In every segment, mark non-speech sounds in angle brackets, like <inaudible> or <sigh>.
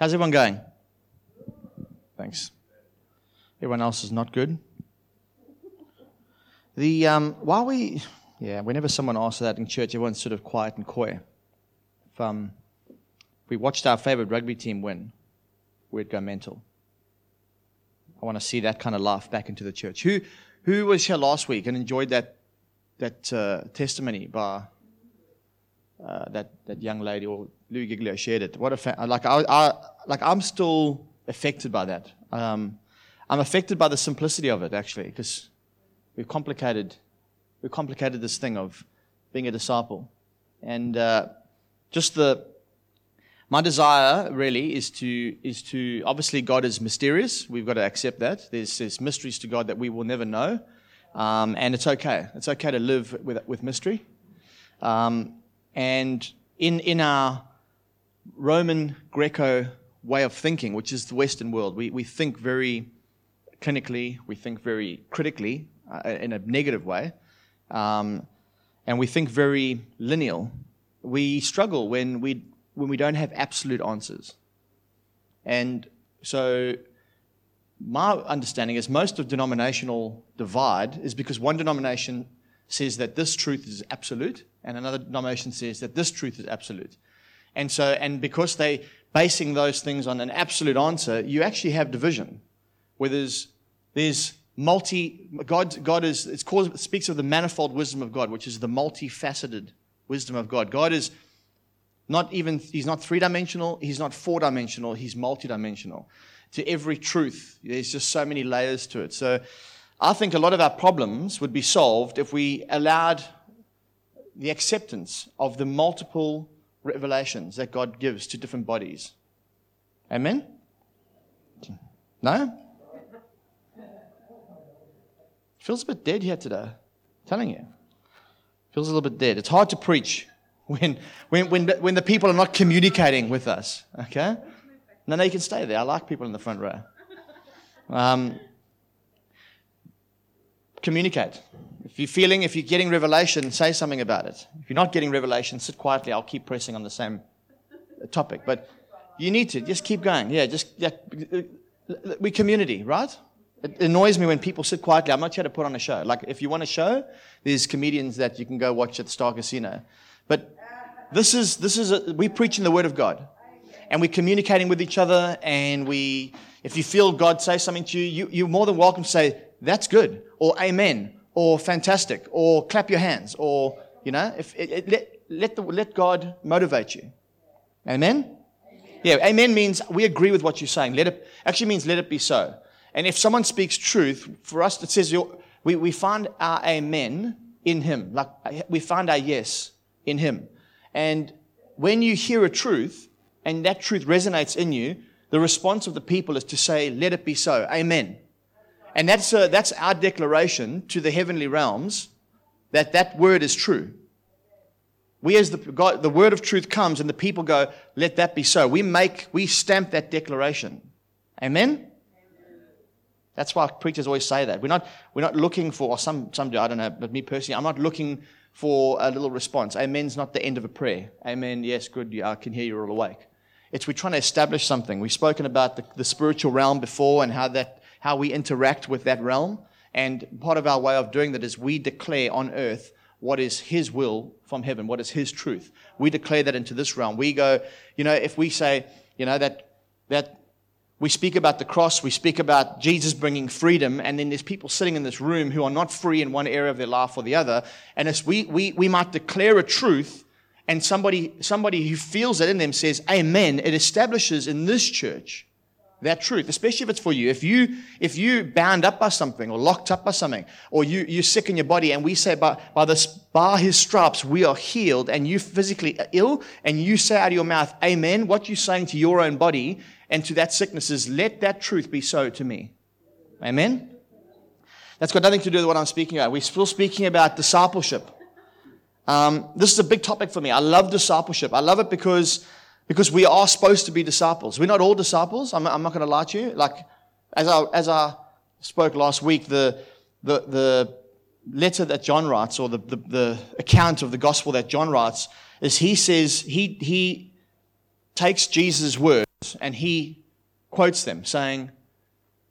How's everyone going? Thanks. Everyone else is not good. The um, while we, yeah, whenever someone asks that in church, everyone's sort of quiet and coy. If um, we watched our favorite rugby team win, we'd go mental. I want to see that kind of life back into the church. Who, who was here last week and enjoyed that, that uh, testimony by uh, that, that young lady or Louie Giglio shared it? What a fa- like I, I, like I'm still affected by that. Um, I'm affected by the simplicity of it actually because we've complicated we've complicated this thing of being a disciple, and uh, just the my desire really is to is to obviously God is mysterious. We've got to accept that. There's, there's mysteries to God that we will never know, um, and it's okay. It's okay to live with with mystery. Um, and in in our Roman Greco way of thinking, which is the Western world, we we think very clinically. We think very critically uh, in a negative way, um, and we think very lineal. We struggle when we when we don't have absolute answers. And so, my understanding is most of denominational divide is because one denomination says that this truth is absolute, and another denomination says that this truth is absolute. And so, and because they basing those things on an absolute answer, you actually have division, where there's there's multi God. God is it's called, it speaks of the manifold wisdom of God, which is the multifaceted wisdom of God. God is not even, he's not three dimensional, he's not four dimensional, he's multidimensional. To every truth, there's just so many layers to it. So I think a lot of our problems would be solved if we allowed the acceptance of the multiple revelations that God gives to different bodies. Amen? No? Feels a bit dead here today. I'm telling you. Feels a little bit dead. It's hard to preach when, when, when, when the people are not communicating with us. Okay? No, no, you can stay there. I like people in the front row. Um, communicate. If you're feeling, if you're getting revelation, say something about it. If you're not getting revelation, sit quietly. I'll keep pressing on the same topic. But you need to just keep going. Yeah, just yeah, we community, right? It annoys me when people sit quietly. I'm not here to put on a show. Like if you want a show, there's comedians that you can go watch at the Star Casino. But this is, this is a, we're preaching the word of God. And we're communicating with each other. And we, if you feel God say something to you, you you're more than welcome to say, that's good, or amen, or fantastic, or clap your hands, or, you know, if, it, it, let, let, the, let God motivate you. Amen? Yeah, amen means we agree with what you're saying. Let it, actually means let it be so. And if someone speaks truth, for us it says we, we find our amen in him. Like we find our yes in him. And when you hear a truth and that truth resonates in you, the response of the people is to say, Let it be so. Amen. And that's, a, that's our declaration to the heavenly realms that that word is true. We, as the, God, the word of truth comes and the people go, Let that be so. We make, we stamp that declaration. Amen? That's why preachers always say that. We're not, we're not looking for, or some, some do, I don't know, but me personally, I'm not looking for a little response. Amen's not the end of a prayer. Amen, yes, good, I can hear you're all awake. It's we're trying to establish something. We've spoken about the, the spiritual realm before and how, that, how we interact with that realm. And part of our way of doing that is we declare on earth what is His will from heaven, what is His truth. We declare that into this realm. We go, you know, if we say, you know, that, that we speak about the cross, we speak about Jesus bringing freedom, and then there's people sitting in this room who are not free in one area of their life or the other. And as we, we, we might declare a truth, and somebody, somebody who feels it in them says, Amen, it establishes in this church that truth, especially if it's for you. If you if you bound up by something or locked up by something, or you, you're sick in your body, and we say by, by this by his stripes we are healed, and you physically ill, and you say out of your mouth, Amen, what you're saying to your own body and to that sickness is, let that truth be so to me. Amen? That's got nothing to do with what I'm speaking about. We're still speaking about discipleship. Um, this is a big topic for me. I love discipleship. I love it because, because we are supposed to be disciples. We're not all disciples. I'm, I'm not going to lie to you. Like, as I, as I spoke last week, the, the, the letter that John writes, or the, the, the account of the gospel that John writes, is he says he, he takes Jesus' words and he quotes them saying,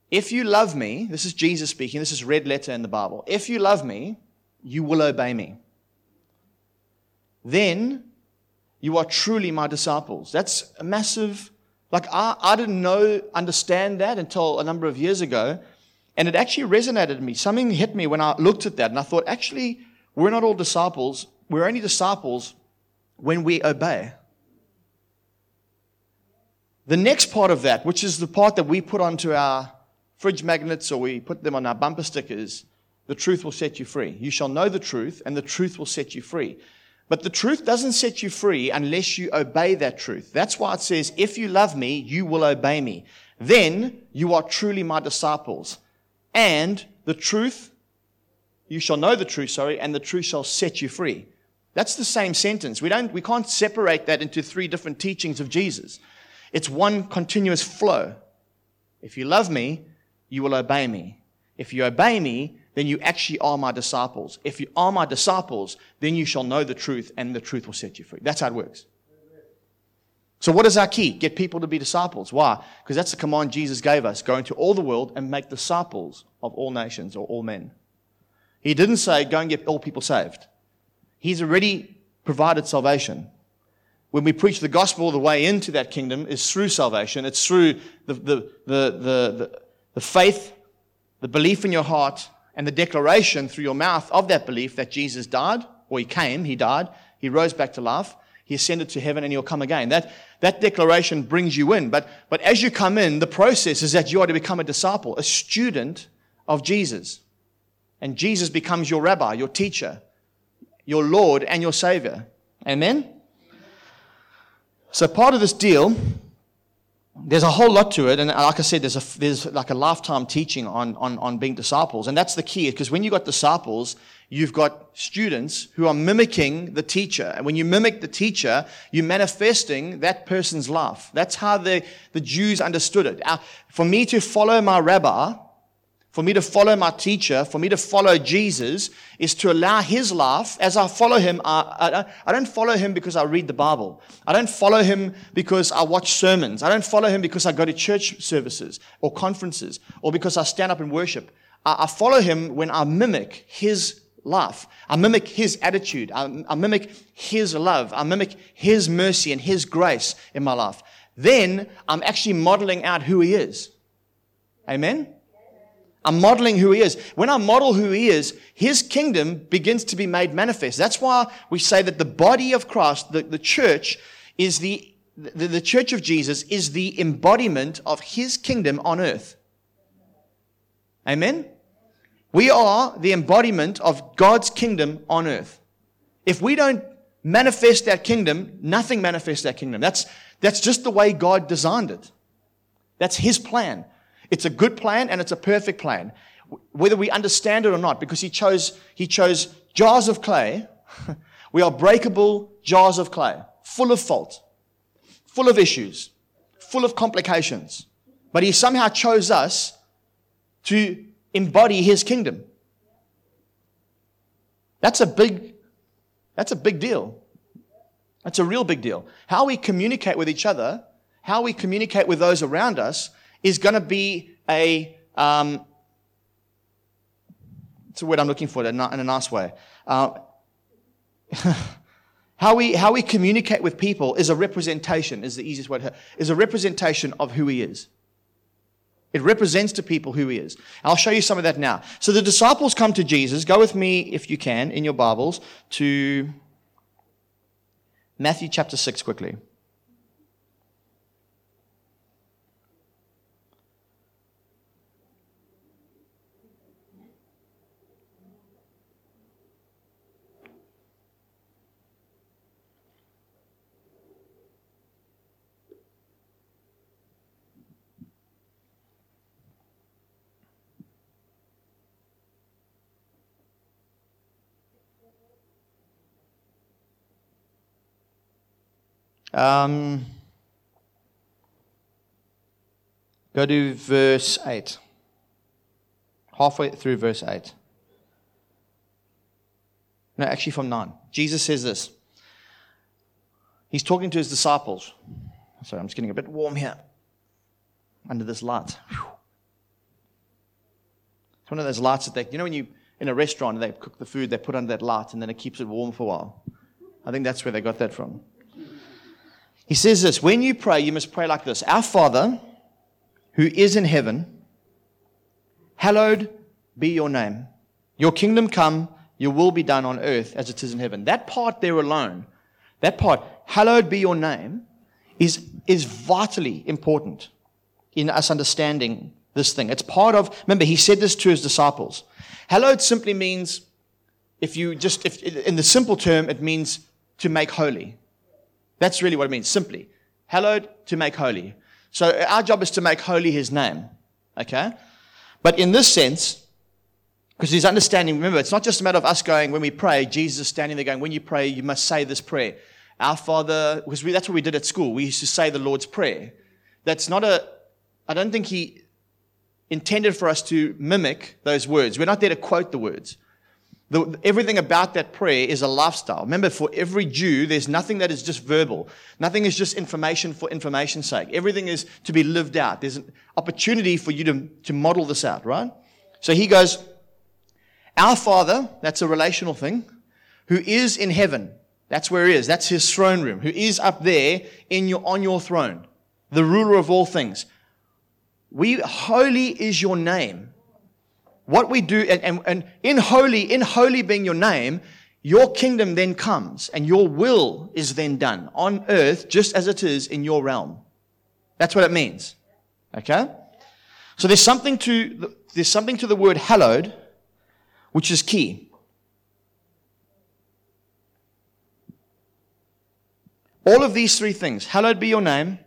If you love me, this is Jesus speaking, this is red letter in the Bible. If you love me, you will obey me. Then you are truly my disciples. That's a massive, like, I, I didn't know, understand that until a number of years ago. And it actually resonated with me. Something hit me when I looked at that. And I thought, actually, we're not all disciples. We're only disciples when we obey. The next part of that, which is the part that we put onto our fridge magnets or we put them on our bumper stickers, the truth will set you free. You shall know the truth, and the truth will set you free. But the truth doesn't set you free unless you obey that truth. That's why it says, If you love me, you will obey me. Then you are truly my disciples. And the truth, you shall know the truth, sorry, and the truth shall set you free. That's the same sentence. We, don't, we can't separate that into three different teachings of Jesus. It's one continuous flow. If you love me, you will obey me. If you obey me, then you actually are my disciples. If you are my disciples, then you shall know the truth, and the truth will set you free. That's how it works. So, what is our key? Get people to be disciples. Why? Because that's the command Jesus gave us go into all the world and make disciples of all nations or all men. He didn't say go and get all people saved. He's already provided salvation when we preach the gospel, the way into that kingdom is through salvation. It's through the, the, the, the, the faith, the belief in your heart, and the declaration through your mouth of that belief that Jesus died, or he came, he died, he rose back to life, he ascended to heaven, and he'll come again. That, that declaration brings you in. But, but as you come in, the process is that you are to become a disciple, a student of Jesus. And Jesus becomes your rabbi, your teacher, your Lord, and your Savior. Amen? So part of this deal, there's a whole lot to it, and like I said, there's a, there's like a lifetime teaching on, on, on being disciples, and that's the key. Because when you've got disciples, you've got students who are mimicking the teacher, and when you mimic the teacher, you're manifesting that person's life. That's how the the Jews understood it. For me to follow my rabbi, for me to follow my teacher, for me to follow Jesus, is to allow his life. As I follow him, I, I, I, don't follow him because I read the Bible. I don't follow him because I watch sermons. I don't follow him because I go to church services or conferences or because I stand up and worship. I, I follow him when I mimic his life. I mimic his attitude. I, I mimic his love. I mimic his mercy and his grace in my life. Then I'm actually modeling out who he is. Amen? I'm modeling who he is. When I model who he is, his kingdom begins to be made manifest. That's why we say that the body of Christ, the, the church, is the, the, the church of Jesus is the embodiment of his kingdom on earth. Amen? We are the embodiment of God's kingdom on earth. If we don't manifest that kingdom, nothing manifests that kingdom. That's, that's just the way God designed it. That's his plan. It's a good plan and it's a perfect plan, whether we understand it or not, because he chose, he chose jars of clay. <laughs> we are breakable jars of clay, full of fault, full of issues, full of complications. But he somehow chose us to embody his kingdom. That's a big, that's a big deal. That's a real big deal. How we communicate with each other, how we communicate with those around us, is going to be a, um, it's a word I'm looking for in a nice way. Uh, <laughs> how we, how we communicate with people is a representation, is the easiest word, is a representation of who he is. It represents to people who he is. I'll show you some of that now. So the disciples come to Jesus. Go with me, if you can, in your Bibles, to Matthew chapter 6 quickly. Um, go to verse 8. Halfway through verse 8. No, actually from 9. Jesus says this. He's talking to his disciples. Sorry, I'm just getting a bit warm here under this light. Whew. It's one of those lights that they, you know, when you in a restaurant and they cook the food, they put under that light and then it keeps it warm for a while. I think that's where they got that from. He says this when you pray, you must pray like this Our Father, who is in heaven, hallowed be your name. Your kingdom come, your will be done on earth as it is in heaven. That part there alone, that part, hallowed be your name, is, is vitally important in us understanding this thing. It's part of, remember, he said this to his disciples. Hallowed simply means, if you just, if, in the simple term, it means to make holy. That's really what it means, simply. Hallowed to make holy. So our job is to make holy his name. Okay? But in this sense, because he's understanding, remember, it's not just a matter of us going, when we pray, Jesus is standing there going, when you pray, you must say this prayer. Our Father, because we, that's what we did at school. We used to say the Lord's Prayer. That's not a, I don't think he intended for us to mimic those words. We're not there to quote the words. The, everything about that prayer is a lifestyle. Remember, for every Jew, there's nothing that is just verbal. Nothing is just information for information's sake. Everything is to be lived out. There's an opportunity for you to, to model this out, right? So he goes, our Father, that's a relational thing, who is in heaven. That's where he is. That's his throne room, who is up there in your, on your throne, the ruler of all things. We, holy is your name. What we do, and, and, and in holy, in holy being your name, your kingdom then comes and your will is then done on earth just as it is in your realm. That's what it means. Okay? So there's something to, there's something to the word hallowed which is key. All of these three things, hallowed be your name,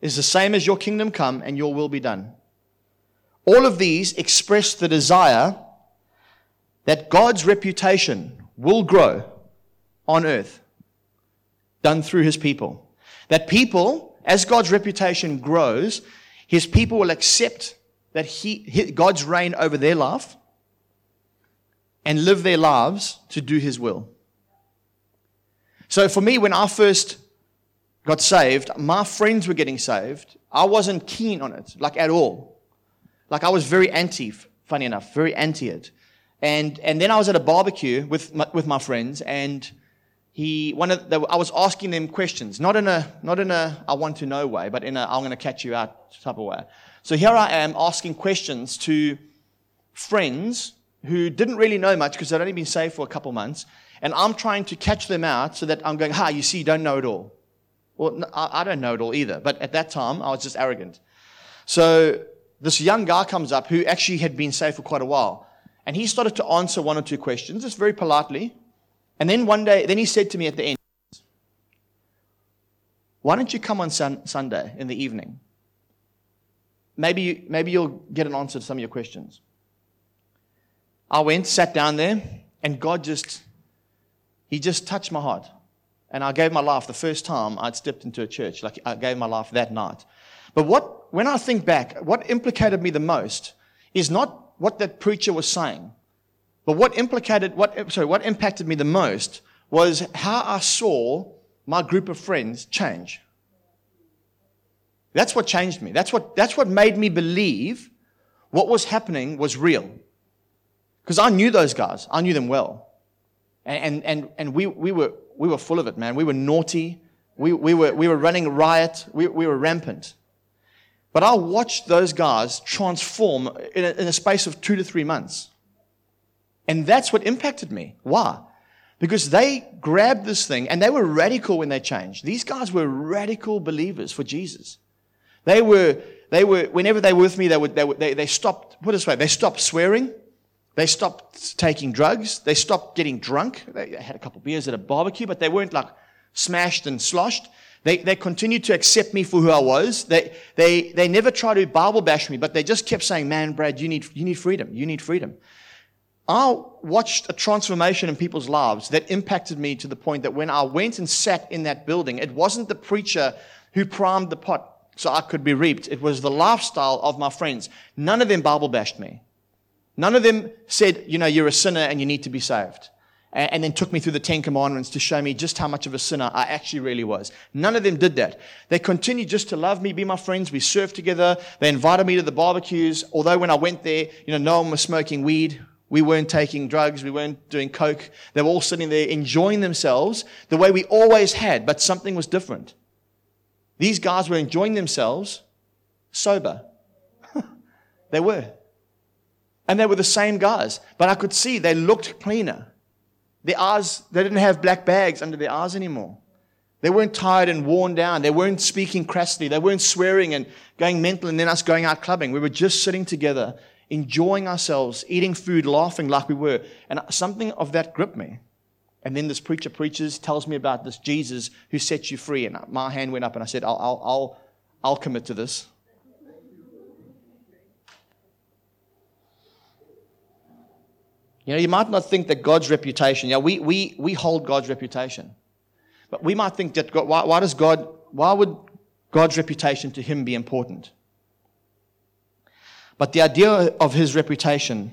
is the same as your kingdom come and your will be done. All of these express the desire that God's reputation will grow on earth, done through his people. That people, as God's reputation grows, his people will accept that he, God's reign over their life and live their lives to do His will. So for me, when I first got saved, my friends were getting saved. I wasn't keen on it, like at all. Like I was very anti, funny enough, very anti it. And, and then I was at a barbecue with my, with my friends and he, one of the, I was asking them questions, not in a, not in a, I want to know way, but in a, I'm going to catch you out type of way. So here I am asking questions to friends who didn't really know much because they'd only been saved for a couple months, and I'm trying to catch them out so that I'm going, ha, you see, you don't know it all. Well, I don't know it all either, but at that time, I was just arrogant. So this young guy comes up who actually had been saved for quite a while, and he started to answer one or two questions, just very politely. And then one day, then he said to me at the end, why don't you come on sun- Sunday in the evening? Maybe, maybe you'll get an answer to some of your questions. I went, sat down there, and God just, He just touched my heart. And I gave my life the first time I'd stepped into a church. Like I gave my life that night. But what, when I think back, what implicated me the most is not what that preacher was saying, but what implicated, what, sorry, what impacted me the most was how I saw my group of friends change. That's what changed me. That's what, that's what made me believe what was happening was real. Because I knew those guys. I knew them well. And, and, and we, we, were, we were full of it, man. We were naughty. We, we, were, we were running riot. We, we were rampant. But I watched those guys transform in a, in a space of two to three months. And that's what impacted me. Why? Because they grabbed this thing and they were radical when they changed. These guys were radical believers for Jesus. They were, they were, whenever they were with me, they would, they, would, they, they stopped, put it this way, they stopped swearing. They stopped taking drugs. They stopped getting drunk. They had a couple beers at a barbecue, but they weren't like smashed and sloshed. They, they continued to accept me for who I was. They, they, they never tried to Bible bash me, but they just kept saying, man, Brad, you need, you need freedom. You need freedom. I watched a transformation in people's lives that impacted me to the point that when I went and sat in that building, it wasn't the preacher who primed the pot so I could be reaped. It was the lifestyle of my friends. None of them Bible bashed me. None of them said, you know, you're a sinner and you need to be saved. And then took me through the Ten Commandments to show me just how much of a sinner I actually really was. None of them did that. They continued just to love me, be my friends. We surfed together. They invited me to the barbecues. Although when I went there, you know, no one was smoking weed. We weren't taking drugs. We weren't doing coke. They were all sitting there enjoying themselves the way we always had, but something was different. These guys were enjoying themselves sober. <laughs> they were. And they were the same guys, but I could see they looked cleaner. Their eyes, they didn't have black bags under their eyes anymore. They weren't tired and worn down. They weren't speaking crassly. They weren't swearing and going mental and then us going out clubbing. We were just sitting together, enjoying ourselves, eating food, laughing like we were. And something of that gripped me. And then this preacher preaches, tells me about this Jesus who sets you free. And my hand went up and I said, I'll, I'll, I'll, I'll commit to this. You know, you might not think that God's reputation, yeah, we, we, we hold God's reputation. But we might think that God, why, why does God, why would God's reputation to him be important? But the idea of his reputation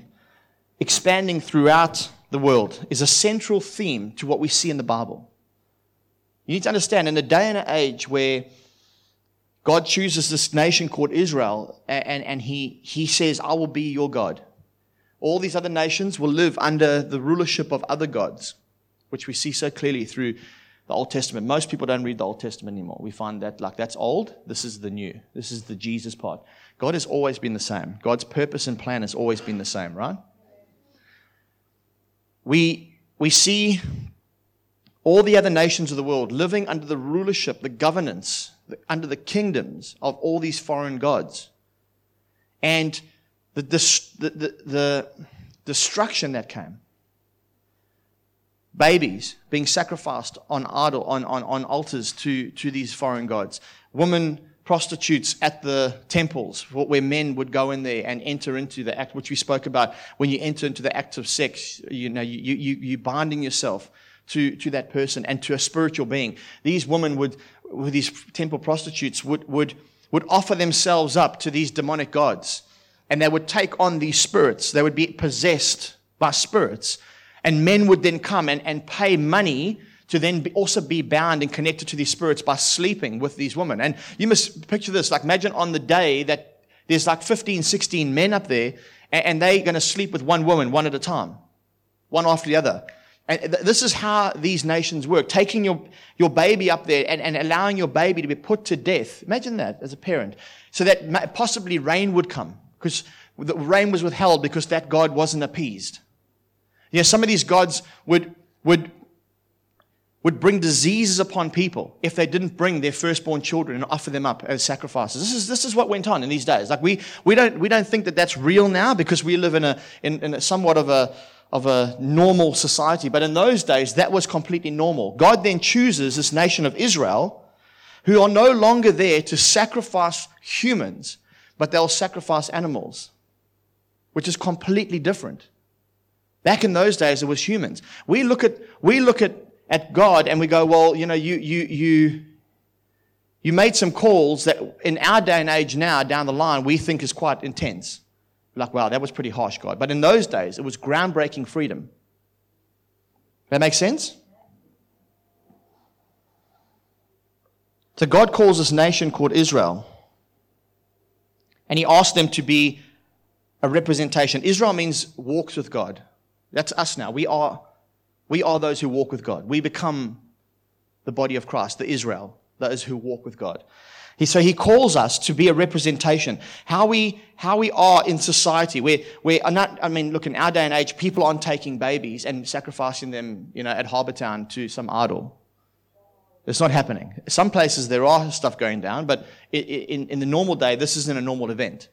expanding throughout the world is a central theme to what we see in the Bible. You need to understand, in a day and an age where God chooses this nation called Israel and, and he, he says, I will be your God. All these other nations will live under the rulership of other gods, which we see so clearly through the Old Testament. Most people don't read the Old Testament anymore. We find that like that's old. This is the new. This is the Jesus part. God has always been the same. God's purpose and plan has always been the same, right? We, we see all the other nations of the world living under the rulership, the governance, the, under the kingdoms of all these foreign gods. And the, the, the, destruction that came. Babies being sacrificed on, idol, on, on, on altars to, to these foreign gods. Women prostitutes at the temples where men would go in there and enter into the act which we spoke about when you enter into the act of sex you know you, you, you binding yourself to, to that person and to a spiritual being these women would these temple prostitutes would, would, would offer themselves up to these demonic gods and they would take on these spirits. They would be possessed by spirits. And men would then come and, and pay money to then be, also be bound and connected to these spirits by sleeping with these women. And you must picture this like, imagine on the day that there's like 15, 16 men up there, and, and they're going to sleep with one woman, one at a time, one after the other. And this is how these nations work. Taking your, your baby up there and, and allowing your baby to be put to death. Imagine that as a parent. So that possibly rain would come because the rain was withheld because that God wasn't appeased. Yeah, some of these gods would, would, would bring diseases upon people if they didn't bring their firstborn children and offer them up as sacrifices. This is, this is what went on in these days. Like we, we, don't, we don't think that that's real now because we live in a, in, in a somewhat of a, of a normal society. But in those days, that was completely normal. God then chooses this nation of Israel who are no longer there to sacrifice humans, but they'll sacrifice animals, which is completely different. Back in those days, it was humans. We look at, we look at, at God and we go, well, you know, you, you, you, you made some calls that in our day and age now, down the line, we think is quite intense. Like, wow, that was pretty harsh, God. But in those days, it was groundbreaking freedom. That makes sense? So God calls this nation called Israel. And he asked them to be a representation. Israel means walks with God. That's us now. We are, we are those who walk with God. We become the body of Christ, the Israel, those who walk with God. He, so he calls us to be a representation. How we, how we are in society, where, where not, I mean, look, in our day and age, people aren't taking babies and sacrificing them, you know, at Harbour Town to some idol. It's not happening. Some places there are stuff going down, but in, in the normal day, this isn't a normal event.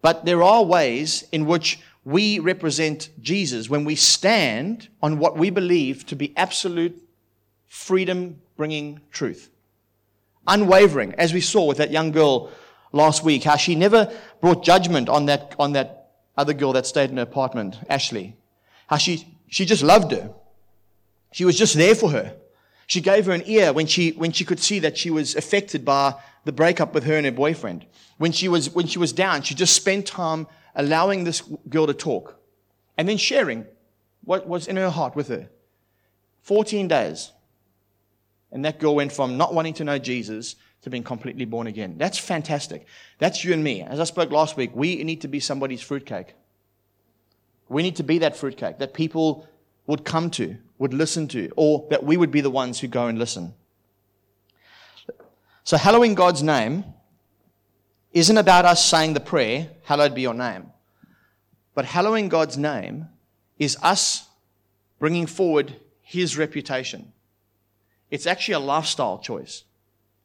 But there are ways in which we represent Jesus when we stand on what we believe to be absolute freedom bringing truth. Unwavering, as we saw with that young girl last week, how she never brought judgment on that, on that other girl that stayed in her apartment, Ashley. How she, she just loved her. She was just there for her. She gave her an ear when she, when she could see that she was affected by the breakup with her and her boyfriend. When she was, when she was down, she just spent time allowing this girl to talk and then sharing what was in her heart with her. 14 days. And that girl went from not wanting to know Jesus to being completely born again. That's fantastic. That's you and me. As I spoke last week, we need to be somebody's fruitcake. We need to be that fruitcake that people would come to, would listen to, or that we would be the ones who go and listen. So, hallowing God's name isn't about us saying the prayer, Hallowed be your name. But hallowing God's name is us bringing forward His reputation. It's actually a lifestyle choice.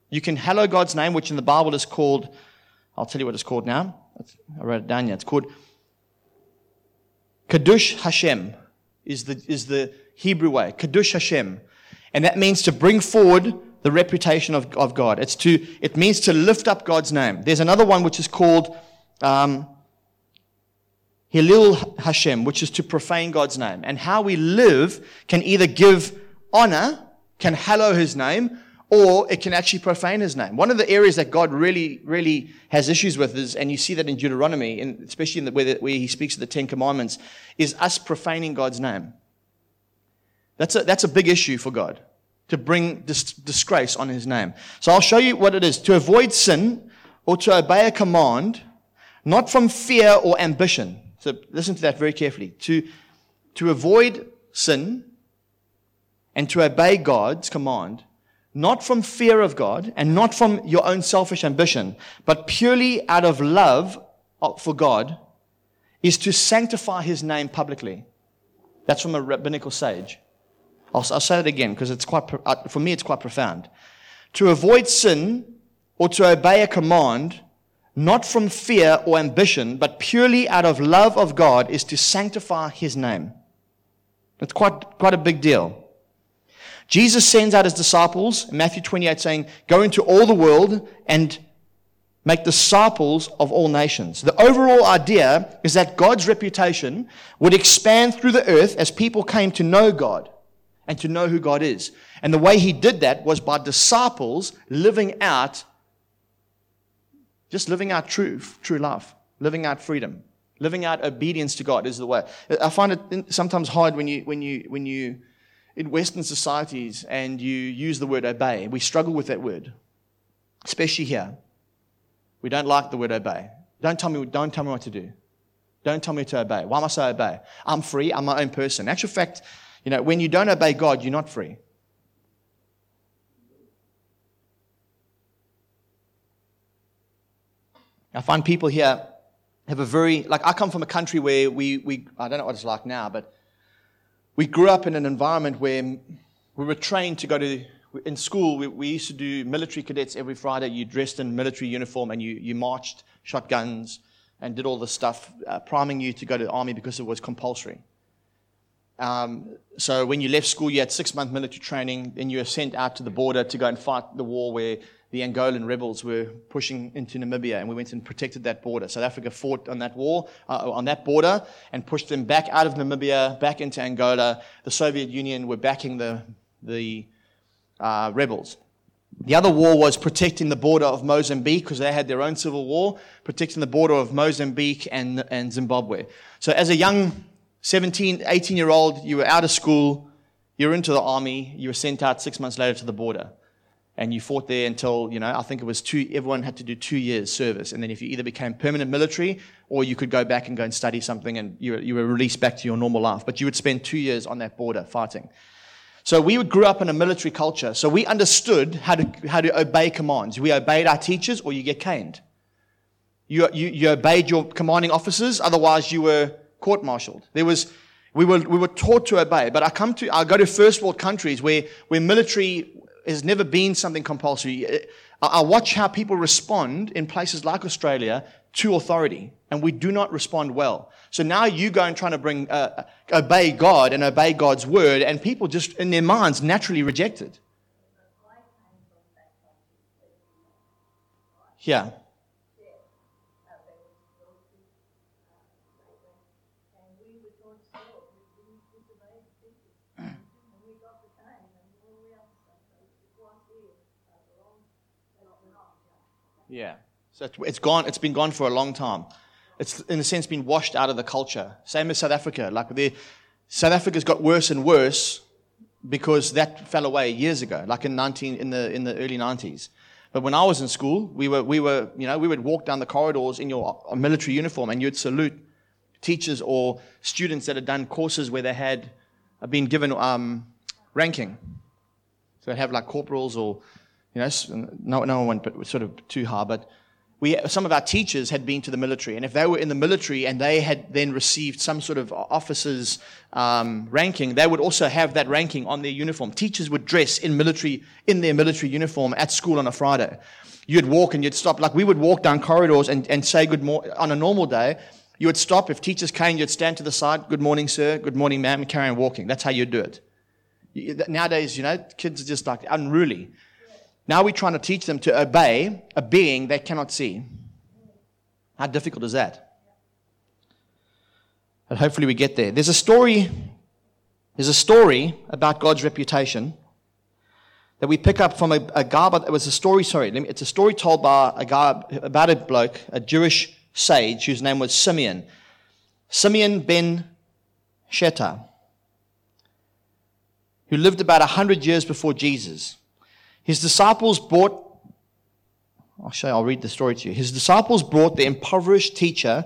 You can hallow God's name, which in the Bible is called, I'll tell you what it's called now. I wrote it down here. It's called Kiddush Hashem, is the, is the Hebrew way. Kiddush Hashem. And that means to bring forward the reputation of, of God. It's to, it means to lift up God's name. There's another one which is called um, Hashem, which is to profane God's name. And how we live can either give honor, can hallow his name, or it can actually profane his name. One of the areas that God really, really has issues with is, and you see that in Deuteronomy, and especially in the, where, where he speaks of the Ten Commandments, is us profaning God's name. That's a, that's a big issue for God, to bring dis- disgrace on his name. So I'll show you what it is. To avoid sin or to obey a command, not from fear or ambition. So listen to that very carefully. To, to avoid sin and to obey God's command, not from fear of God and not from your own selfish ambition, but purely out of love for God, is to sanctify his name publicly. That's from a rabbinical sage. I'll, I'll say that again because it's quite, uh, for me, it's quite profound. To avoid sin or to obey a command, not from fear or ambition, but purely out of love of God, is to sanctify his name. It's quite, quite a big deal. Jesus sends out his disciples Matthew 28 saying, Go into all the world and make disciples of all nations. The overall idea is that God's reputation would expand through the earth as people came to know God and to know who God is. And the way he did that was by disciples living out, just living out true, true love, living out freedom, living out obedience to God is the way. I find it sometimes hard when you, when you, when you, in Western societies and you use the word obey, we struggle with that word, especially here. We don't like the word obey. Don't tell me, don't tell me what to do. Don't tell me to obey. Why must I obey? I'm free. I'm my own person. In actual fact, you know, when you don't obey God, you're not free. I find people here have a very, like, I come from a country where we, we I don't know what it's like now, but we grew up in an environment where we were trained to go to, in school, we, we used to do military cadets every Friday. You dressed in military uniform and you, you marched shotguns and did all the stuff, uh, priming you to go to the army because it was compulsory. Um, so when you left school, you had six month military training, then you were sent out to the border to go and fight the war where the Angolan rebels were pushing into Namibia, and we went and protected that border. South Africa fought on that war, uh, on that border, and pushed them back out of Namibia, back into Angola. The Soviet Union were backing the, the uh, rebels. The other war was protecting the border of Mozambique because they had their own civil war, protecting the border of Mozambique and, and Zimbabwe. So, as a young 17, 18 year old, you were out of school, you were into the army, you were sent out six months later to the border and you fought there until, you know, I think it was two, everyone had to do two years service. And then if you either became permanent military or you could go back and go and study something and you were, you were released back to your normal life. But you would spend two years on that border fighting. So we grew up in a military culture. So we understood how to, how to obey commands. We obeyed our teachers or you get caned. You, you, you obeyed your commanding officers, otherwise you were court-martialed. There was, we were, we were taught to obey. But I come to, I go to first world countries where, where military has never been something compulsory. I watch how people respond in places like Australia to authority, and we do not respond well. So now you go and trying to bring, uh, obey God and obey God's word, and people just in their minds naturally reject it. Yeah. Yeah. So it's gone. It's been gone for a long time. It's in a sense been washed out of the culture. Same as South Africa. Like the South Africa's got worse and worse because that fell away years ago, like in 19 in the in the early 90s. But when I was in school, we were we were you know we would walk down the corridors in your military uniform, and you'd salute teachers or students that had done courses where they had been given um, ranking. So they'd have like corporals or you know no no one went but sort of too hard, but we, some of our teachers had been to the military, and if they were in the military and they had then received some sort of officer's um, ranking, they would also have that ranking on their uniform. Teachers would dress in military in their military uniform at school on a Friday. You'd walk and you'd stop, like we would walk down corridors and, and say good morning on a normal day. You would stop if teachers came. You'd stand to the side. Good morning, sir. Good morning, ma'am. And carry on walking. That's how you'd do it. Nowadays, you know, kids are just like unruly. Now we're trying to teach them to obey a being they cannot see. How difficult is that? But hopefully we get there. There's a story, there's a story about God's reputation that we pick up from a, a guy, but it was a story, sorry, it's a story told by a guy about a bloke, a Jewish sage whose name was Simeon. Simeon ben Shetach, who lived about 100 years before Jesus. His disciples brought, I'll show you, I'll read the story to you. His disciples brought the impoverished teacher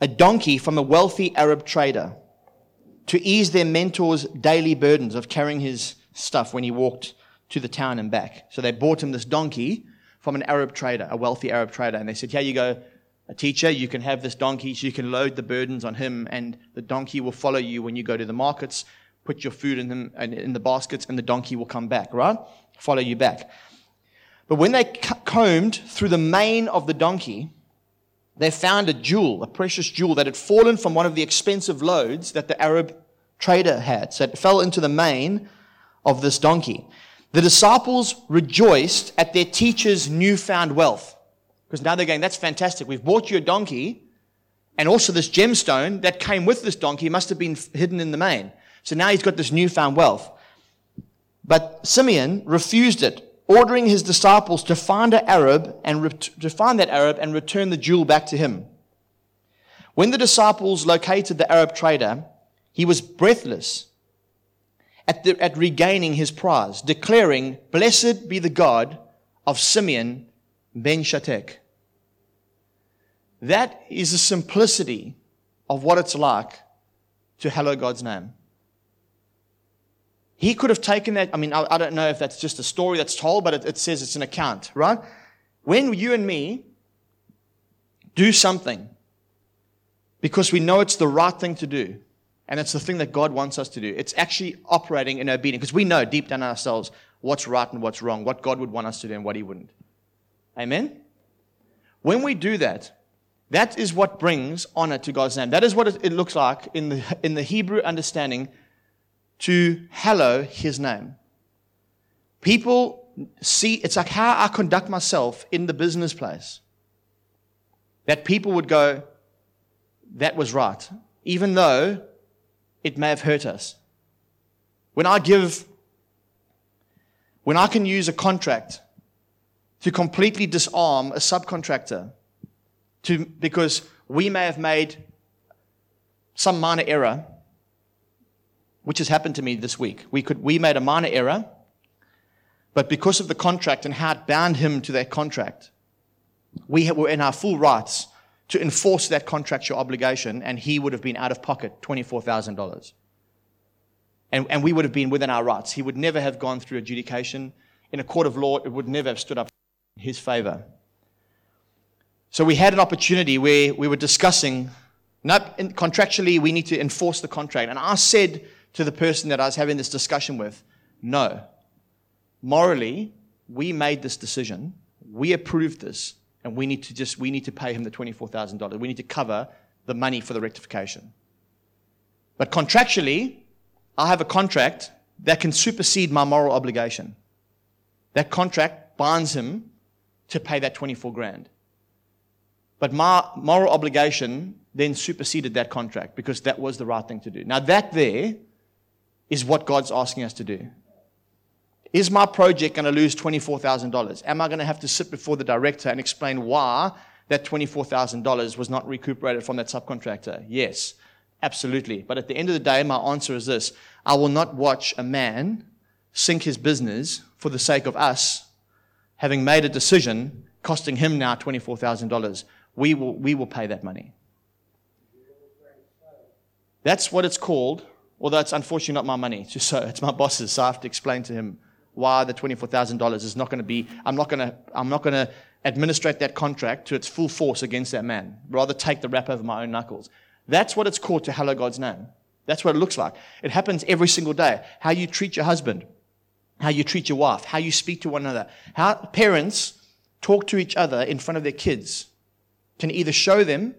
a donkey from a wealthy Arab trader to ease their mentor's daily burdens of carrying his stuff when he walked to the town and back. So they bought him this donkey from an Arab trader, a wealthy Arab trader, and they said, Here you go, a teacher, you can have this donkey, so you can load the burdens on him, and the donkey will follow you when you go to the markets, put your food in, them, in the baskets, and the donkey will come back, right? Follow you back. But when they combed through the mane of the donkey, they found a jewel, a precious jewel that had fallen from one of the expensive loads that the Arab trader had. So it fell into the mane of this donkey. The disciples rejoiced at their teacher's newfound wealth. Because now they're going, that's fantastic. We've bought you a donkey, and also this gemstone that came with this donkey must have been hidden in the mane. So now he's got this newfound wealth. But Simeon refused it, ordering his disciples to find an Arab and ret- to find that Arab and return the jewel back to him. When the disciples located the Arab trader, he was breathless at, the, at regaining his prize, declaring, Blessed be the God of Simeon ben Shetach. That is the simplicity of what it's like to hallow God's name. He could have taken that. I mean, I, I don't know if that's just a story that's told, but it, it says it's an account, right? When you and me do something because we know it's the right thing to do, and it's the thing that God wants us to do, it's actually operating in obedience because we know deep down in ourselves what's right and what's wrong, what God would want us to do and what He wouldn't. Amen? When we do that, that is what brings honor to God's name. That is what it looks like in the, in the Hebrew understanding to hallow his name. People see, it's like how I conduct myself in the business place. That people would go, that was right, even though it may have hurt us. When I give, when I can use a contract to completely disarm a subcontractor to, because we may have made some minor error which has happened to me this week. We, could, we made a minor error, but because of the contract and how it bound him to that contract, we were in our full rights to enforce that contractual obligation, and he would have been out of pocket $24,000. And, and we would have been within our rights. He would never have gone through adjudication. In a court of law, it would never have stood up in his favor. So we had an opportunity where we were discussing, not contractually, we need to enforce the contract. And I said to the person that I was having this discussion with, no. Morally, we made this decision, we approved this, and we need to just we need to pay him the $24,000. We need to cover the money for the rectification. But contractually, I have a contract that can supersede my moral obligation. That contract binds him to pay that 24 grand. But my moral obligation then superseded that contract because that was the right thing to do. Now, that there is what God's asking us to do. Is my project going to lose $24,000? Am I going to have to sit before the director and explain why that $24,000 was not recuperated from that subcontractor? Yes. Absolutely. But at the end of the day, my answer is this I will not watch a man sink his business for the sake of us having made a decision costing him now $24,000. We will, we will pay that money. That's what it's called, although it's unfortunately not my money <laughs> to sow. It's my boss's, so I have to explain to him why the $24,000 is not going to be, I'm not going to, I'm not going to administrate that contract to its full force against that man. Rather take the rap over my own knuckles. That's what it's called to hallow God's name. That's what it looks like. It happens every single day. How you treat your husband, how you treat your wife, how you speak to one another, how parents talk to each other in front of their kids can either show them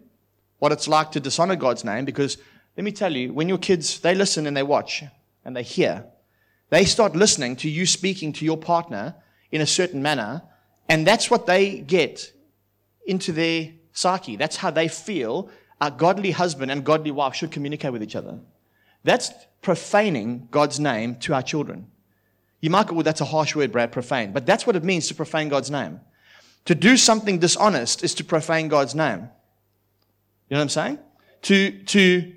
what it's like to dishonor God's name, because let me tell you, when your kids, they listen and they watch and they hear, they start listening to you speaking to your partner in a certain manner, and that's what they get into their psyche. That's how they feel a godly husband and godly wife should communicate with each other. That's profaning God's name to our children. You might go, well, that's a harsh word, Brad, profane. But that's what it means to profane God's name. To do something dishonest is to profane God's name. You know what I'm saying? To, to,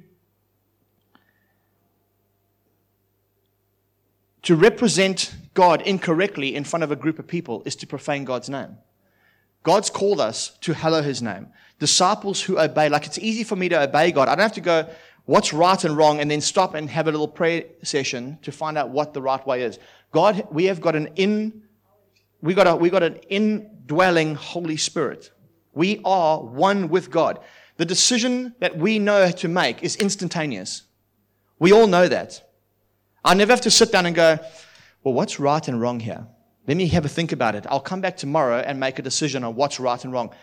to represent God incorrectly in front of a group of people is to profane God's name. God's called us to hallow his name. Disciples who obey, like it's easy for me to obey God. I don't have to go, what's right and wrong, and then stop and have a little prayer session to find out what the right way is. God, we have got an in, we got a, we got an indwelling Holy Spirit. We are one with God. The decision that we know to make is instantaneous. We all know that. I never have to sit down and go, well, what's right and wrong here? Let me have a think about it. I'll come back tomorrow and make a decision on what's right and wrong.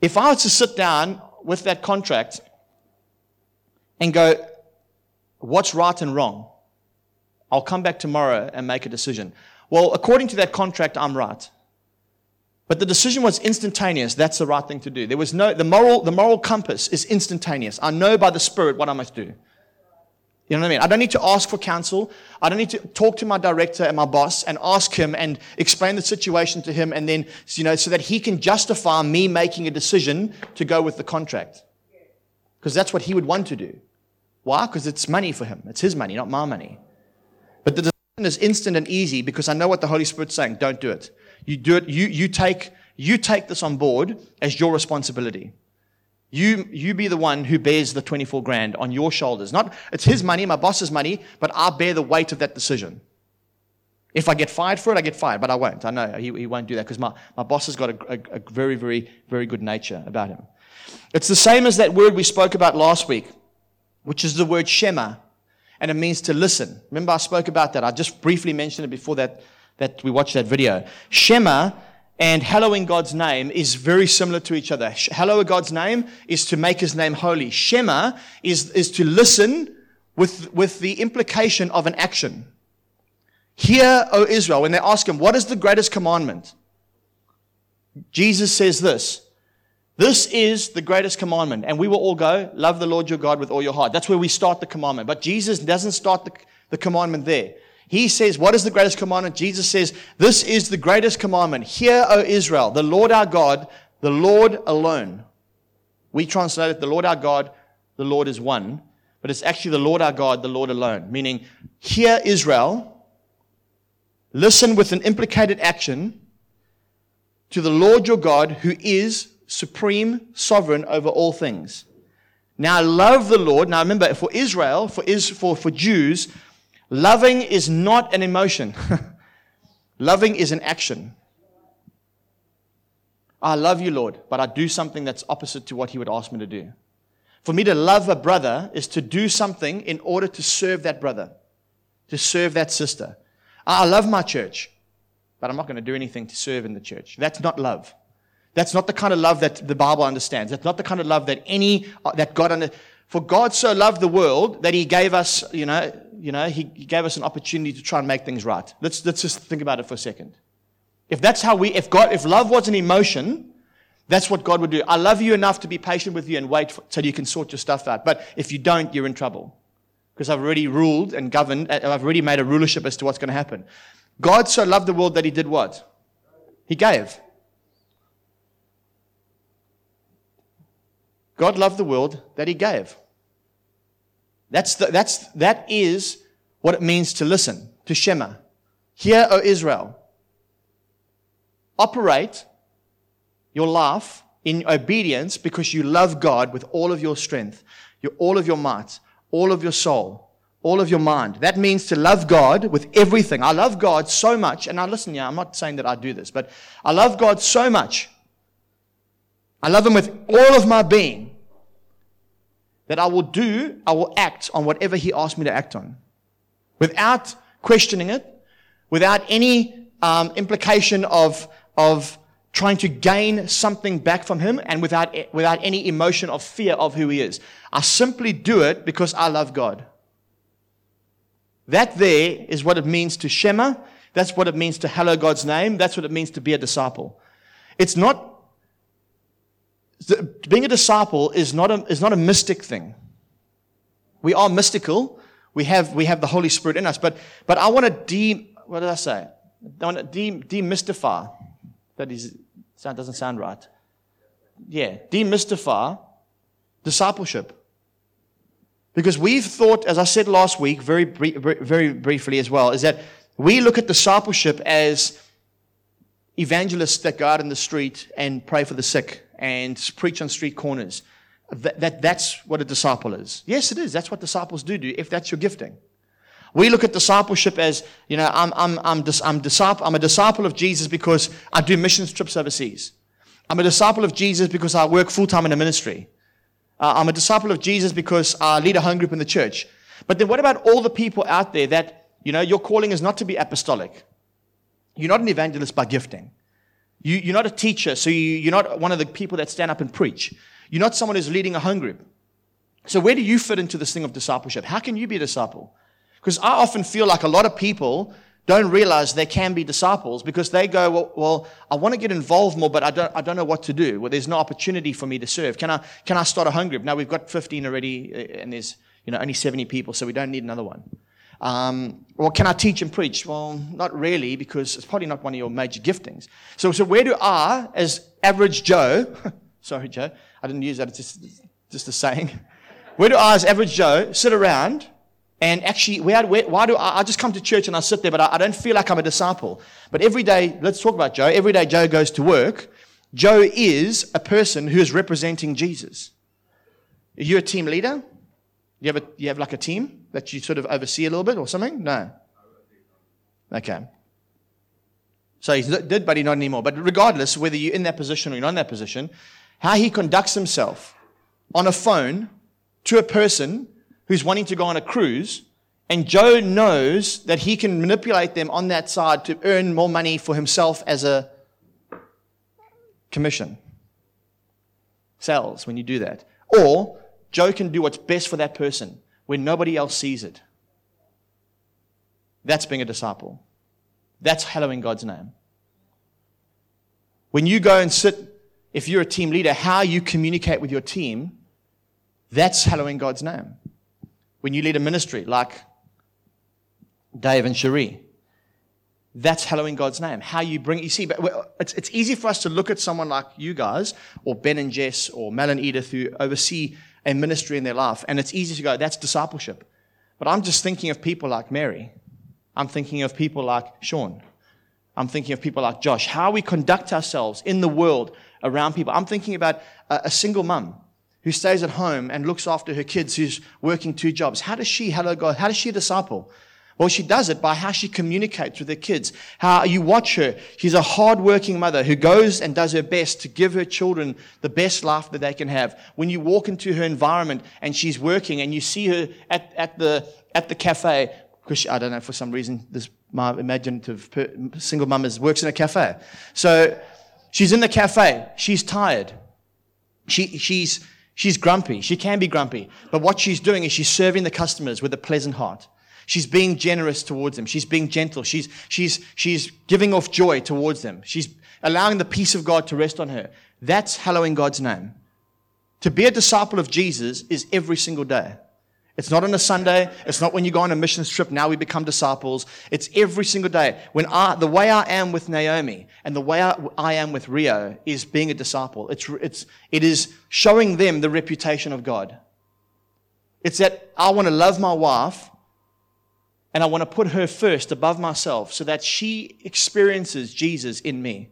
If I was to sit down with that contract and go, what's right and wrong? I'll come back tomorrow and make a decision. Well, according to that contract, I'm right. But the decision was instantaneous. That's the right thing to do. There was no, the moral, the moral compass is instantaneous. I know by the Spirit what I must do. You know what I mean? I don't need to ask for counsel. I don't need to talk to my director and my boss and ask him and explain the situation to him and then, you know, so that he can justify me making a decision to go with the contract. Because that's what he would want to do. Why? Because it's money for him. It's his money, not my money. But the decision is instant and easy because I know what the Holy Spirit's saying. Don't do it. You do it. You, you take, you take this on board as your responsibility. You, you be the one who bears the 24 grand on your shoulders. Not, it's his money, my boss's money, but I bear the weight of that decision. If I get fired for it, I get fired, but I won't. I know he, he won't do that because my, my boss has got a, a, a very, very, very good nature about him. It's the same as that word we spoke about last week, which is the word Shema, and it means to listen. Remember, I spoke about that. I just briefly mentioned it before that, that we watched that video. Shema and hallowing God's name is very similar to each other. Hallow God's name is to make his name holy. Shema is, is to listen with, with the implication of an action. Hear, O Israel, when they ask him, what is the greatest commandment? Jesus says this. This is the greatest commandment. And we will all go, love the Lord your God with all your heart. That's where we start the commandment. But Jesus doesn't start the, the commandment there. He says, What is the greatest commandment? Jesus says, This is the greatest commandment. Hear, O Israel, the Lord our God, the Lord alone. We translate it, the Lord our God, the Lord is one. But it's actually the Lord our God, the Lord alone. Meaning, hear Israel, listen with an implicated action to the Lord your God, who is supreme, sovereign over all things. Now, love the Lord. Now, remember, for Israel, for, is, for, for Jews, Loving is not an emotion. <laughs> Loving is an action. I love you, Lord, but I do something that's opposite to what He would ask me to do. For me to love a brother is to do something in order to serve that brother, to serve that sister. I love my church, but I'm not going to do anything to serve in the church. That's not love. That's not the kind of love that the Bible understands. That's not the kind of love that any, uh, that God under, for God so loved the world that he gave us, you know, you know, he, gave us an opportunity to try and make things right. Let's, let's just think about it for a second. If that's how we, if God, if love was an emotion, that's what God would do. I love you enough to be patient with you and wait for, till you can sort your stuff out. But if you don't, you're in trouble. Because I've already ruled and governed, uh, I've already made a rulership as to what's going to happen. God so loved the world that he did what? He gave. God loved the world that he gave. That's the, that's, that is what it means to listen, to Shema. Hear, O Israel. Operate your life in obedience because you love God with all of your strength, your, all of your might, all of your soul, all of your mind. That means to love God with everything. I love God so much, and now listen, yeah, I'm not saying that I do this, but I love God so much. I love Him with all of my being that I will do, I will act on whatever He asks me to act on without questioning it, without any um, implication of, of trying to gain something back from him and without, without any emotion of fear of who he is. I simply do it because I love God. That there is what it means to Shema. That's what it means to hallow God's name. That's what it means to be a disciple. It's not, being a disciple is not a, is not a mystic thing. We are mystical. We have, we have the Holy Spirit in us. But, but I want to de, what did I say? I want to de, demystify that is, that doesn't sound right. Yeah, demystify discipleship. Because we've thought, as I said last week, very, very briefly as well, is that we look at discipleship as evangelists that go out in the street and pray for the sick and preach on street corners. That, that, that's what a disciple is. Yes, it is. That's what disciples do, do if that's your gifting. We look at discipleship as, you know, I'm, I'm, I'm, I'm, disciple, I'm a disciple of Jesus because I do missions trips overseas. I'm a disciple of Jesus because I work full time in a ministry. Uh, I'm a disciple of Jesus because I lead a home group in the church. But then what about all the people out there that, you know, your calling is not to be apostolic? You're not an evangelist by gifting. You, you're not a teacher, so you, you're not one of the people that stand up and preach. You're not someone who's leading a home group. So where do you fit into this thing of discipleship? How can you be a disciple? Because I often feel like a lot of people don't realize they can be disciples because they go, well, well, I want to get involved more, but I don't, I don't know what to do. Well, there's no opportunity for me to serve. Can I, can I start a home group? Now we've got 15 already uh, and there's, you know, only 70 people, so we don't need another one. Um, well, can I teach and preach? Well, not really because it's probably not one of your major giftings. So, so where do I, as average Joe, <laughs> sorry, Joe, I didn't use that. It's just, just a saying. <laughs> Where do I, as average Joe, sit around and actually, why, why do I, I, just come to church and I sit there, but I, I don't feel like I'm a disciple. But every day, let's talk about Joe. Every day Joe goes to work. Joe is a person who is representing Jesus. Are you a team leader? You have, a, you have like a team that you sort of oversee a little bit or something? No. Okay. So he did, but he's not anymore. But regardless, whether you're in that position or you're not in that position, how he conducts himself on a phone to a person who's wanting to go on a cruise, and Joe knows that he can manipulate them on that side to earn more money for himself as a commission. Sells when you do that. Or Joe can do what's best for that person when nobody else sees it. That's being a disciple. That's hallowing God's name. When you go and sit, if you're a team leader, how you communicate with your team, that's hallowing God's name when you lead a ministry like Dave and Cherie. That's hallowing God's name. How you bring, you see, but it's, it's easy for us to look at someone like you guys, or Ben and Jess, or Mel and Edith, who oversee a ministry in their life, and it's easy to go, that's discipleship. But I'm just thinking of people like Mary. I'm thinking of people like Sean. I'm thinking of people like Josh. How we conduct ourselves in the world around people. I'm thinking about a, a single mum who stays at home and looks after her kids, who's working two jobs. How does she, hello God, how does she disciple? Well, she does it by how she communicates with her kids. How you watch her. She's a hardworking mother who goes and does her best to give her children the best life that they can have. When you walk into her environment and she's working and you see her at, at the, at the cafe, because I don't know, for some reason, this, my imaginative per, single mum is, works in a cafe. So she's in the cafe. She's tired. She, she's, She's grumpy. She can be grumpy. But what she's doing is she's serving the customers with a pleasant heart. She's being generous towards them. She's being gentle. She's, she's, she's giving off joy towards them. She's allowing the peace of God to rest on her. That's hallowing God's name. To be a disciple of Jesus is every single day. It's not on a Sunday. It's not when you go on a mission trip. Now we become disciples. It's every single day. When I, the way I am with Naomi and the way I, I am with Rio is being a disciple. It's, it's, it is showing them the reputation of God. It's that I want to love my wife and I want to put her first above myself so that she experiences Jesus in me.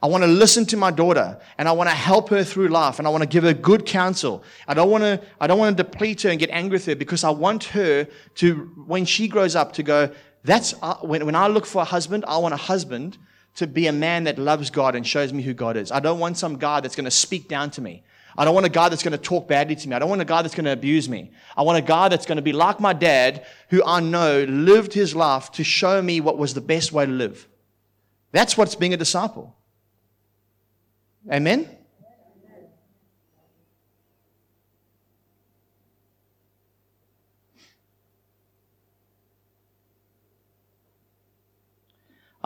I want to listen to my daughter and I want to help her through life and I want to give her good counsel. I don't want to, I don't want to deplete her and get angry with her because I want her to, when she grows up, to go, that's, uh, when, when I look for a husband, I want a husband to be a man that loves God and shows me who God is. I don't want some guy that's going to speak down to me. I don't want a guy that's going to talk badly to me. I don't want a guy that's going to abuse me. I want a guy that's going to be like my dad, who I know lived his life to show me what was the best way to live. That's what's being a disciple. Amen?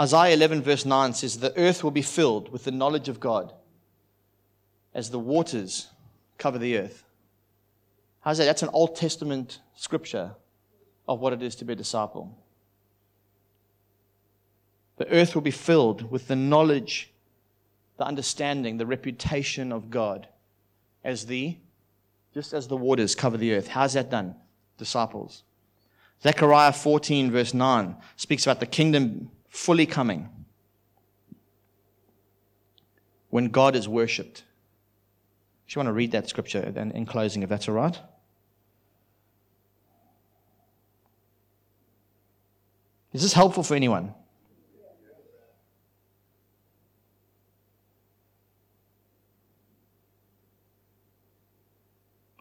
Isaiah 11, verse 9 says, The earth will be filled with the knowledge of God as the waters cover the earth. How's that? That's an Old Testament scripture of what it is to be a disciple. The earth will be filled with the knowledge, the understanding, the reputation of God as the just as the waters cover the earth. How's that done? Disciples. Zechariah 14, verse 9, speaks about the kingdom fully coming when God is worshipped. If you want to read that scripture then in closing, if that's all right. Is this helpful for anyone?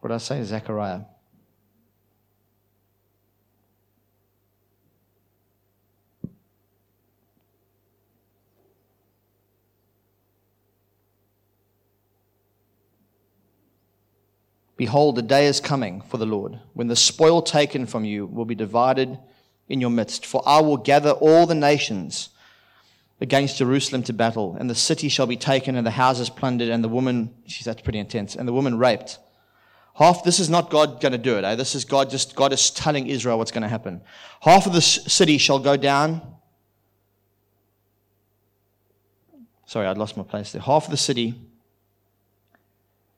What did I say? Zechariah. Behold, the day is coming for the Lord, when the spoil taken from you will be divided in your midst. For I will gather all the nations against Jerusalem to battle, and the city shall be taken, and the houses plundered, and the woman, geez, that's pretty intense, and the woman raped. Half, this is not God going to do it. Eh? This is God just, God is telling Israel what's going to happen. Half of the city shall go down. Sorry, I'd lost my place there. Half of the city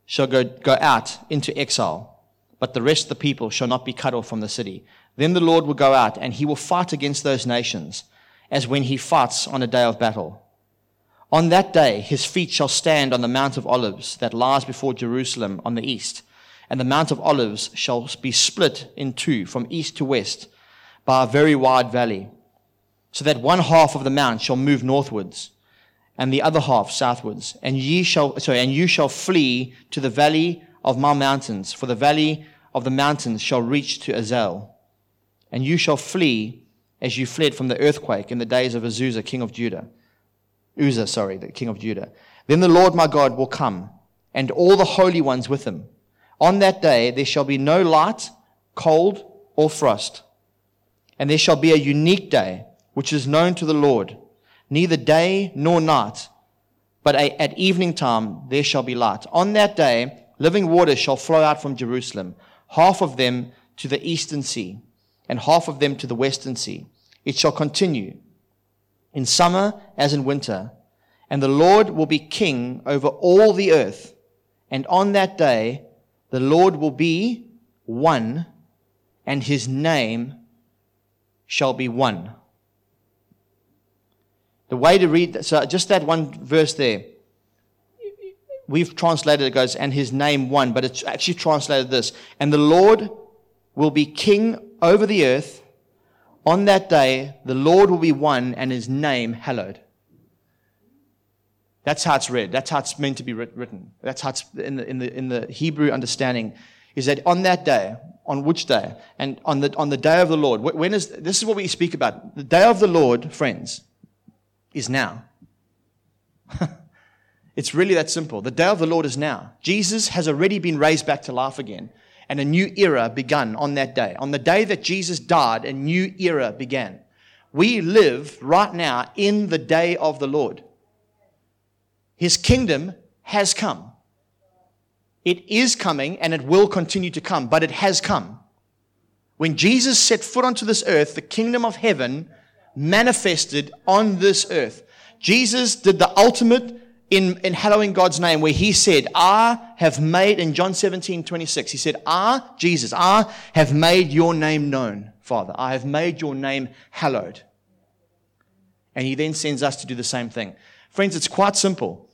shall go, go out into exile, but the rest of the people shall not be cut off from the city. Then the Lord will go out and he will fight against those nations as when he fights on a day of battle. On that day, his feet shall stand on the Mount of Olives that lies before Jerusalem on the east, and the Mount of Olives shall be split in two from east to west by a very wide valley, so that one half of the mount shall move northwards and the other half southwards. And ye shall, sorry, and you shall flee to the valley of my mountains, for the valley of the mountains shall reach to Azal. And you shall flee as you fled from the earthquake in the days of Azusa, king of Judah. Uzzah, sorry, the king of Judah. Then the Lord my God will come, and all the holy ones with him. On that day there shall be no light, cold, or frost. And there shall be a unique day, which is known to the Lord neither day nor night, but at evening time there shall be light. On that day, living waters shall flow out from Jerusalem, half of them to the eastern sea, and half of them to the western sea. It shall continue in summer as in winter, and the Lord will be king over all the earth. And on that day, the Lord will be one, and his name shall be one. The way to read that, so just that one verse there, we've translated it goes, and his name one, but it's actually translated this, and the Lord will be king over the earth. On that day, the Lord will be one and his name hallowed. That's how it's read. That's how it's meant to be written. That's how it's in the, in the, in the Hebrew understanding is that on that day, on which day? And on the, on the day of the Lord. When is, this is what we speak about. The day of the Lord, friends, is now. <laughs> it's really that simple. The day of the Lord is now. Jesus has already been raised back to life again, and a new era begun on that day. On the day that Jesus died, a new era began. We live right now in the day of the Lord. His kingdom has come. It is coming and it will continue to come, but it has come. When Jesus set foot onto this earth, the kingdom of heaven manifested on this earth. Jesus did the ultimate in, in hallowing God's name where he said, I have made, in John 17, 26, he said, I, Jesus, I have made your name known, Father. I have made your name hallowed. And he then sends us to do the same thing. Friends, it's quite simple.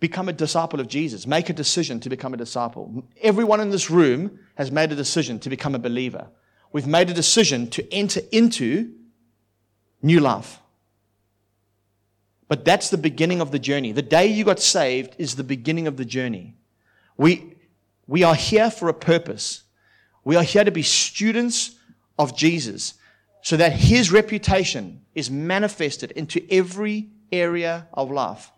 Become a disciple of Jesus. Make a decision to become a disciple. Everyone in this room has made a decision to become a believer. We've made a decision to enter into new life. But that's the beginning of the journey. The day you got saved is the beginning of the journey. We, we are here for a purpose. We are here to be students of Jesus so that his reputation is manifested into every area of life.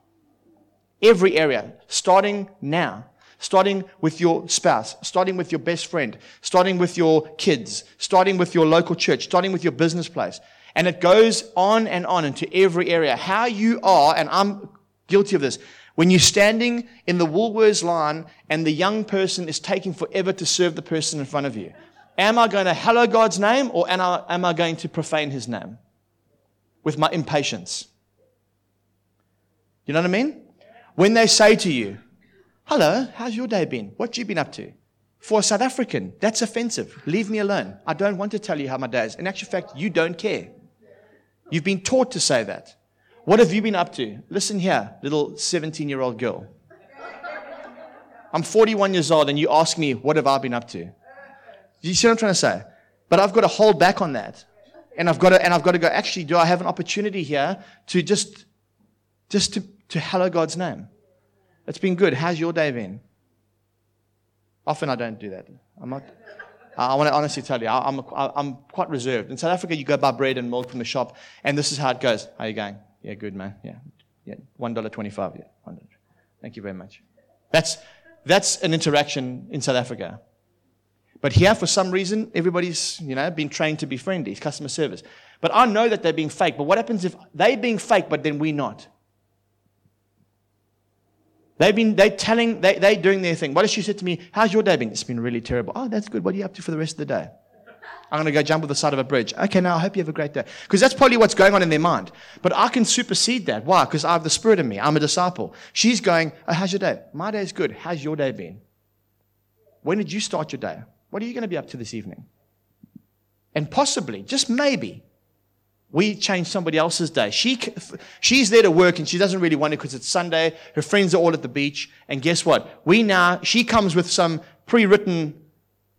Every area, starting now, starting with your spouse, starting with your best friend, starting with your kids, starting with your local church, starting with your business place. And it goes on and on into every area. How you are, and I'm guilty of this, when you're standing in the Woolworths line and the young person is taking forever to serve the person in front of you. Am I going to hallow God's name or am I, am I going to profane his name with my impatience? You know what I mean? When they say to you, Hello, how's your day been? What you been up to? For a South African, that's offensive. Leave me alone. I don't want to tell you how my day is. In actual fact, you don't care. You've been taught to say that. What have you been up to? Listen here, little 17 year old girl. I'm 41 years old and you ask me, what have I been up to? You see what I'm trying to say? But I've got to hold back on that. And I've got to, and I've got to go, actually, do I have an opportunity here to just, just to, to hallow God's name? It's been good. How's your day been? Often I don't do that. I'm not, I want to honestly tell you, I'm, I'm quite reserved. In South Africa, you go buy bread and milk from the shop, and this is how it goes. How are you going? Yeah, good, man. Yeah. Yeah. $1.25. Yeah. $1. Thank you very much. That's, that's an interaction in South Africa. But here, for some reason, everybody's, you know, been trained to be friendly, customer service. But I know that they're being fake. But what happens if they're being fake, but then we not? They've been, they're telling, they, they doing their thing. What if she said to me, how's your day been? It's been really terrible. Oh, that's good. What are you up to for the rest of the day? I'm going to go jump off the side of a bridge. Okay, now I hope you have a great day. Because that's probably what's going on in their mind. But I can supersede that. Why? Because I have the Spirit in me. I'm a disciple. She's going, oh, how's your day? My day is good. How's your day been? When did you start your day? What are you going to be up to this evening? And possibly, just maybe, we change somebody else's day. She, she's there to work and she doesn't really want it because it's Sunday. Her friends are all at the beach. And guess what? We now, she comes with some pre-written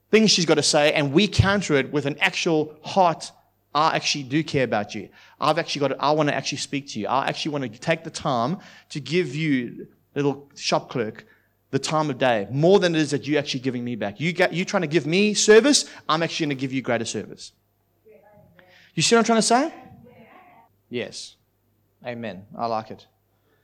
things she's got to say and we counter it with an actual heart. I actually do care about you. I've actually got to, I want to actually speak to you. I actually want to take the time to give you, little shop clerk, the time of day more than it is that you actually giving me back. You get, you trying to give me service. I'm actually going to give you greater service. You see what I'm trying to say? Yes. Amen. I like it.